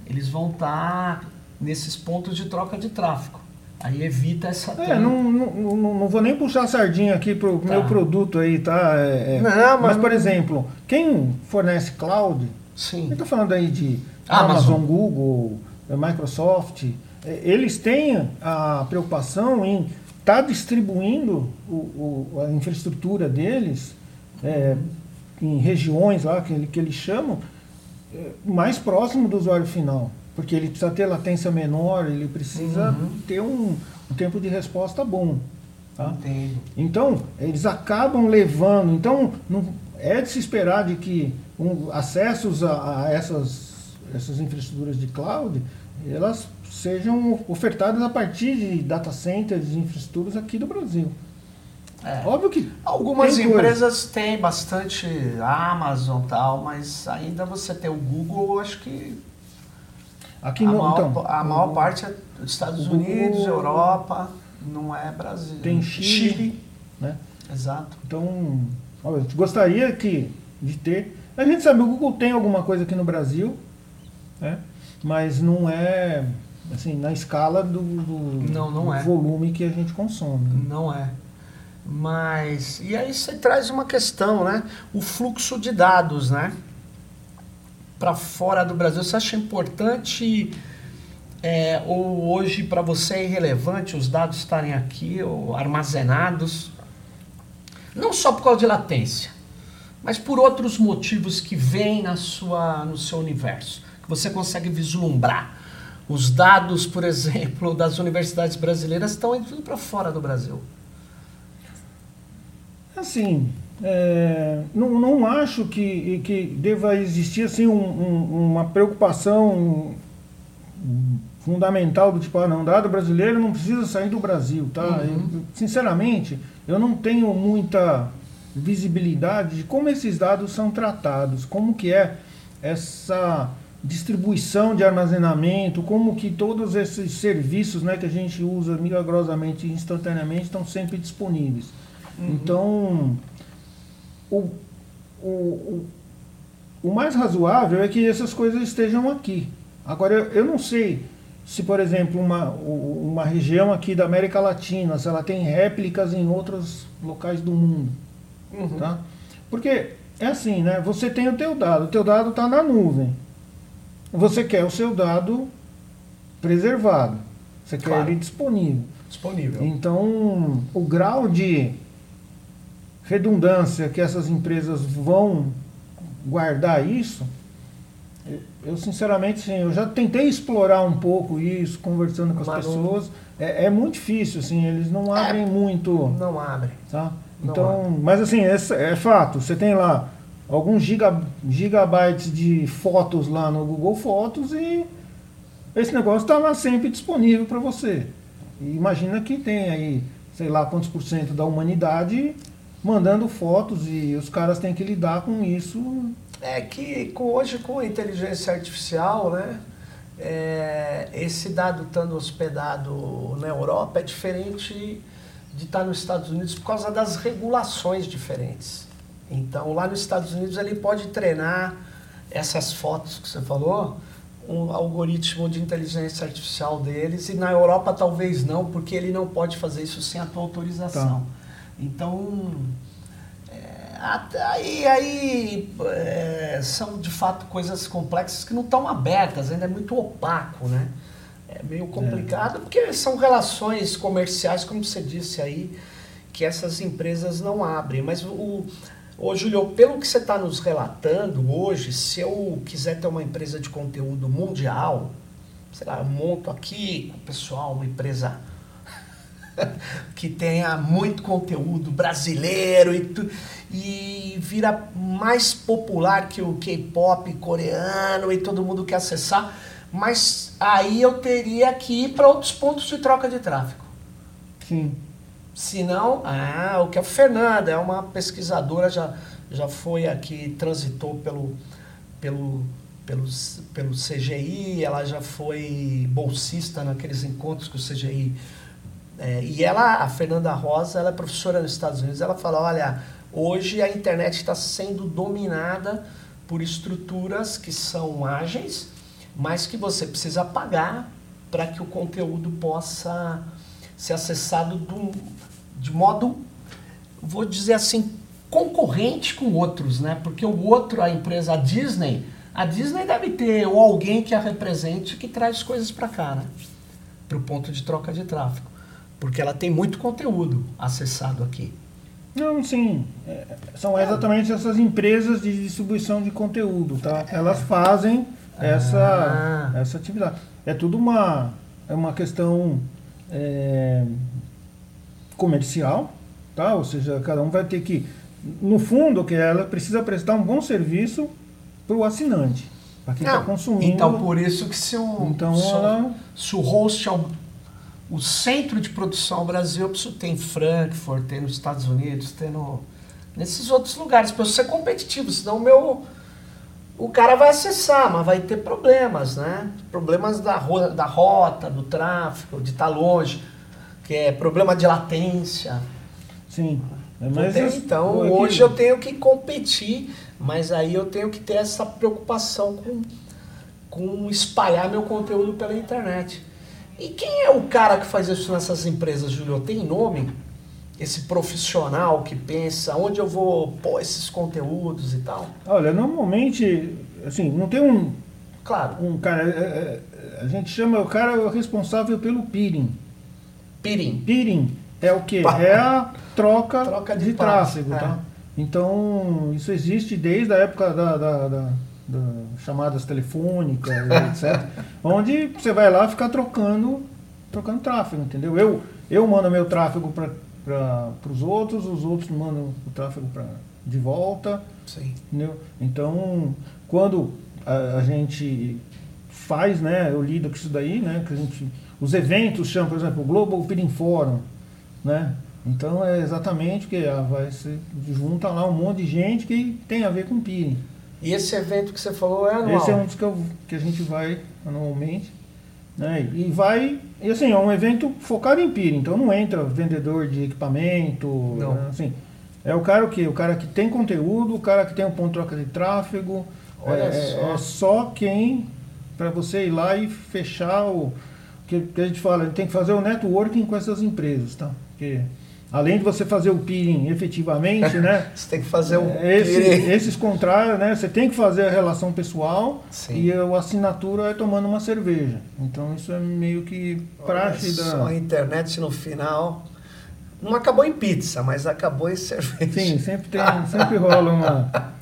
eles vão estar tá nesses pontos de troca de tráfego. Aí evita essa. É, não, não, não, vou nem puxar a sardinha aqui pro tá. meu produto aí, tá? É, é. Não, mas, mas, por exemplo, quem fornece cloud, Sim. gente está falando aí de Amazon, Amazon Google, Microsoft, é, eles têm a preocupação em está distribuindo o, o, a infraestrutura deles é, em regiões lá que, que eles chamam mais próximo do usuário final. Porque ele precisa ter latência menor, ele precisa uhum. ter um, um, tempo de resposta bom. Tá? Então, eles acabam levando. Então, não, é de se esperar de que um, acessos a, a essas, essas infraestruturas de cloud elas sejam ofertadas a partir de data centers e infraestruturas aqui do Brasil. É. Óbvio que algumas empresas têm bastante Amazon tal, mas ainda você tem o Google, acho que aqui a, no, maior, então, a maior o, parte é dos Estados Unidos, Google, Europa, não é Brasil. Tem Chile, Chile né? Exato. Então, ó, eu gostaria que de ter. A gente sabe o Google tem alguma coisa aqui no Brasil, né? mas não é assim, na escala do, do, não, não do é. volume que a gente consome. Não é. Mas, e aí você traz uma questão, né? O fluxo de dados, né? Para fora do Brasil. Você acha importante é, ou hoje para você é irrelevante os dados estarem aqui ou armazenados? Não só por causa de latência, mas por outros motivos que vêm na sua, no seu universo, você consegue vislumbrar. Os dados, por exemplo, <laughs> das universidades brasileiras estão indo para fora do Brasil. Assim, é, não, não acho que, que deva existir assim, um, um, uma preocupação fundamental do tipo, ah, não, dado brasileiro não precisa sair do Brasil, tá? Uhum. Eu, sinceramente, eu não tenho muita visibilidade de como esses dados são tratados, como que é essa distribuição de armazenamento, como que todos esses serviços né, que a gente usa milagrosamente instantaneamente estão sempre disponíveis. Uhum. Então, o, o, o, o, mais razoável é que essas coisas estejam aqui. Agora, eu, eu não sei se, por exemplo, uma, uma região aqui da América Latina, se ela tem réplicas em outros locais do mundo. Uhum. Tá? Porque é assim, né? Você tem o teu dado, o teu dado está na nuvem. Você quer o seu dado preservado. Você quer claro. ele disponível. Disponível. Então, o grau de redundância que essas empresas vão guardar isso, eu sinceramente sim, eu já tentei explorar um pouco isso, conversando com as Mas pessoas. Não... É, é, muito difícil, assim, eles não é. abrem é, muito. Não abrem. Tá? Então, não mas assim, é, é, fato, você tem lá alguns giga, gigabytes de fotos lá no Google Fotos e esse negócio está lá sempre disponível para você. E imagina que tem aí, sei lá quantos por cento da humanidade mandando fotos e os caras têm que lidar com isso. É que hoje com a inteligência artificial, né? É, esse dado estando hospedado na Europa é diferente de estar nos Estados Unidos por causa das regulações diferentes. Então lá nos Estados Unidos ele pode treinar essas fotos que você falou, um algoritmo de inteligência artificial deles, e na Europa talvez não, porque ele não pode fazer isso sem a tua autorização. Tá. Então, é, aí, aí é, são de fato coisas complexas que não estão abertas, ainda é muito opaco, né? É meio complicado, é. porque são relações comerciais, como você disse aí, que essas empresas não abrem. Mas o, Ô, Júlio, pelo que você está nos relatando hoje, se eu quiser ter uma empresa de conteúdo mundial, sei lá, eu monto aqui o pessoal uma empresa <laughs> que tenha muito conteúdo brasileiro e, tu, e vira mais popular que o K-pop coreano e todo mundo quer acessar, mas aí eu teria que ir para outros pontos de troca de tráfego. Sim. Se não, ah, o que a Fernanda é uma pesquisadora, já, já foi aqui, transitou pelo, pelo, pelo, pelo CGI, ela já foi bolsista naqueles encontros que o CGI é, e ela, a Fernanda Rosa, ela é professora nos Estados Unidos, ela fala, olha, hoje a internet está sendo dominada por estruturas que são ágeis, mas que você precisa pagar para que o conteúdo possa ser acessado do, de modo, vou dizer assim, concorrente com outros, né? Porque o outro, a empresa a Disney, a Disney deve ter ou alguém que a represente que traz coisas para cá, né? Para o ponto de troca de tráfego porque ela tem muito conteúdo acessado aqui. Não, sim. É, são exatamente essas empresas de distribuição de conteúdo, tá? Elas fazem essa, ah. essa atividade. É tudo uma, é uma questão é, comercial, tá? Ou seja, cada um vai ter que, no fundo, que ela precisa prestar um bom serviço para o assinante, para quem está consumindo. Então, por isso que se o, então, se, ela... se o host é o centro de produção Brasil, eu preciso ter em Frankfurt, ter nos Estados Unidos, ter no, nesses outros lugares, para eu ser competitivo, senão o meu o cara vai acessar, mas vai ter problemas, né? Problemas da, da rota, do tráfego, de estar tá longe, que é problema de latência. Sim. Mas ter, então, hoje eu tenho que competir, mas aí eu tenho que ter essa preocupação com, com espalhar meu conteúdo pela internet. E quem é o cara que faz isso nessas empresas, Julio? Tem nome? Esse profissional que pensa onde eu vou pôr esses conteúdos e tal? Olha, normalmente, assim, não tem um. Claro. Um cara. É, é, a gente chama o cara responsável pelo peering. Peering. Peering é o que? É a troca, troca de, de tráfego, é. tá? Então, isso existe desde a época da, da, da, da chamadas telefônicas, <laughs> etc. onde você vai lá ficar trocando, trocando tráfego, entendeu? Eu, eu mando meu tráfego para os outros, os outros mandam o tráfego pra, de volta. Sim. Entendeu? Então, quando a, a, gente faz, né, eu lido com isso daí, né, que a gente, os eventos chamam, por exemplo, o Global Peering Forum, né, então é exatamente que ah, vai se junta lá um monte de gente que tem a ver com peering. E esse evento que você falou é anual? Esse é um dos que, eu, que a gente vai anualmente. Né? E vai. E assim, é um evento focado em peering, então não entra vendedor de equipamento. Não. Né? Assim, é o cara que o cara que tem conteúdo, o cara que tem um ponto de troca de tráfego. Olha é, só. é só quem para você ir lá e fechar o que, que a gente fala, a gente tem que fazer o networking com essas empresas, tá? Porque além de você fazer o peering efetivamente, né? <laughs> você tem que fazer o esse, esses contrários, né? Você tem que fazer a relação pessoal Sim. e a assinatura é tomando uma cerveja. Então isso é meio que praxe Olha da. Só a internet no final não acabou em pizza, mas acabou em <laughs> cerveja. Sim, sempre tem, sempre rola uma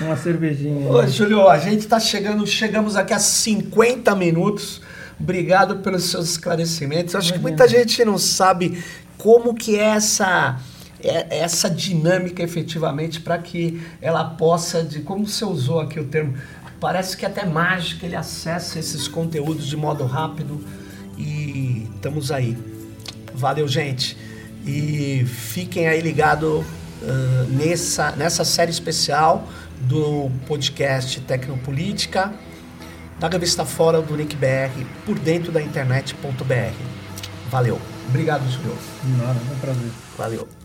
uma cervejinha. Ô, Júlio, a gente está chegando, chegamos aqui a 50 minutos. Obrigado pelos seus esclarecimentos. Acho que muita gente não sabe como que é essa é, essa dinâmica efetivamente para que ela possa de como você usou aqui o termo parece que é até mágica ele acessa esses conteúdos de modo rápido e estamos aí. Valeu gente. E fiquem aí ligados uh, nessa nessa série especial do podcast Tecnopolítica da revista Fora do Nick BR por dentro da internet.br valeu Obrigado, senhor. Nada, é um prazer. Valeu.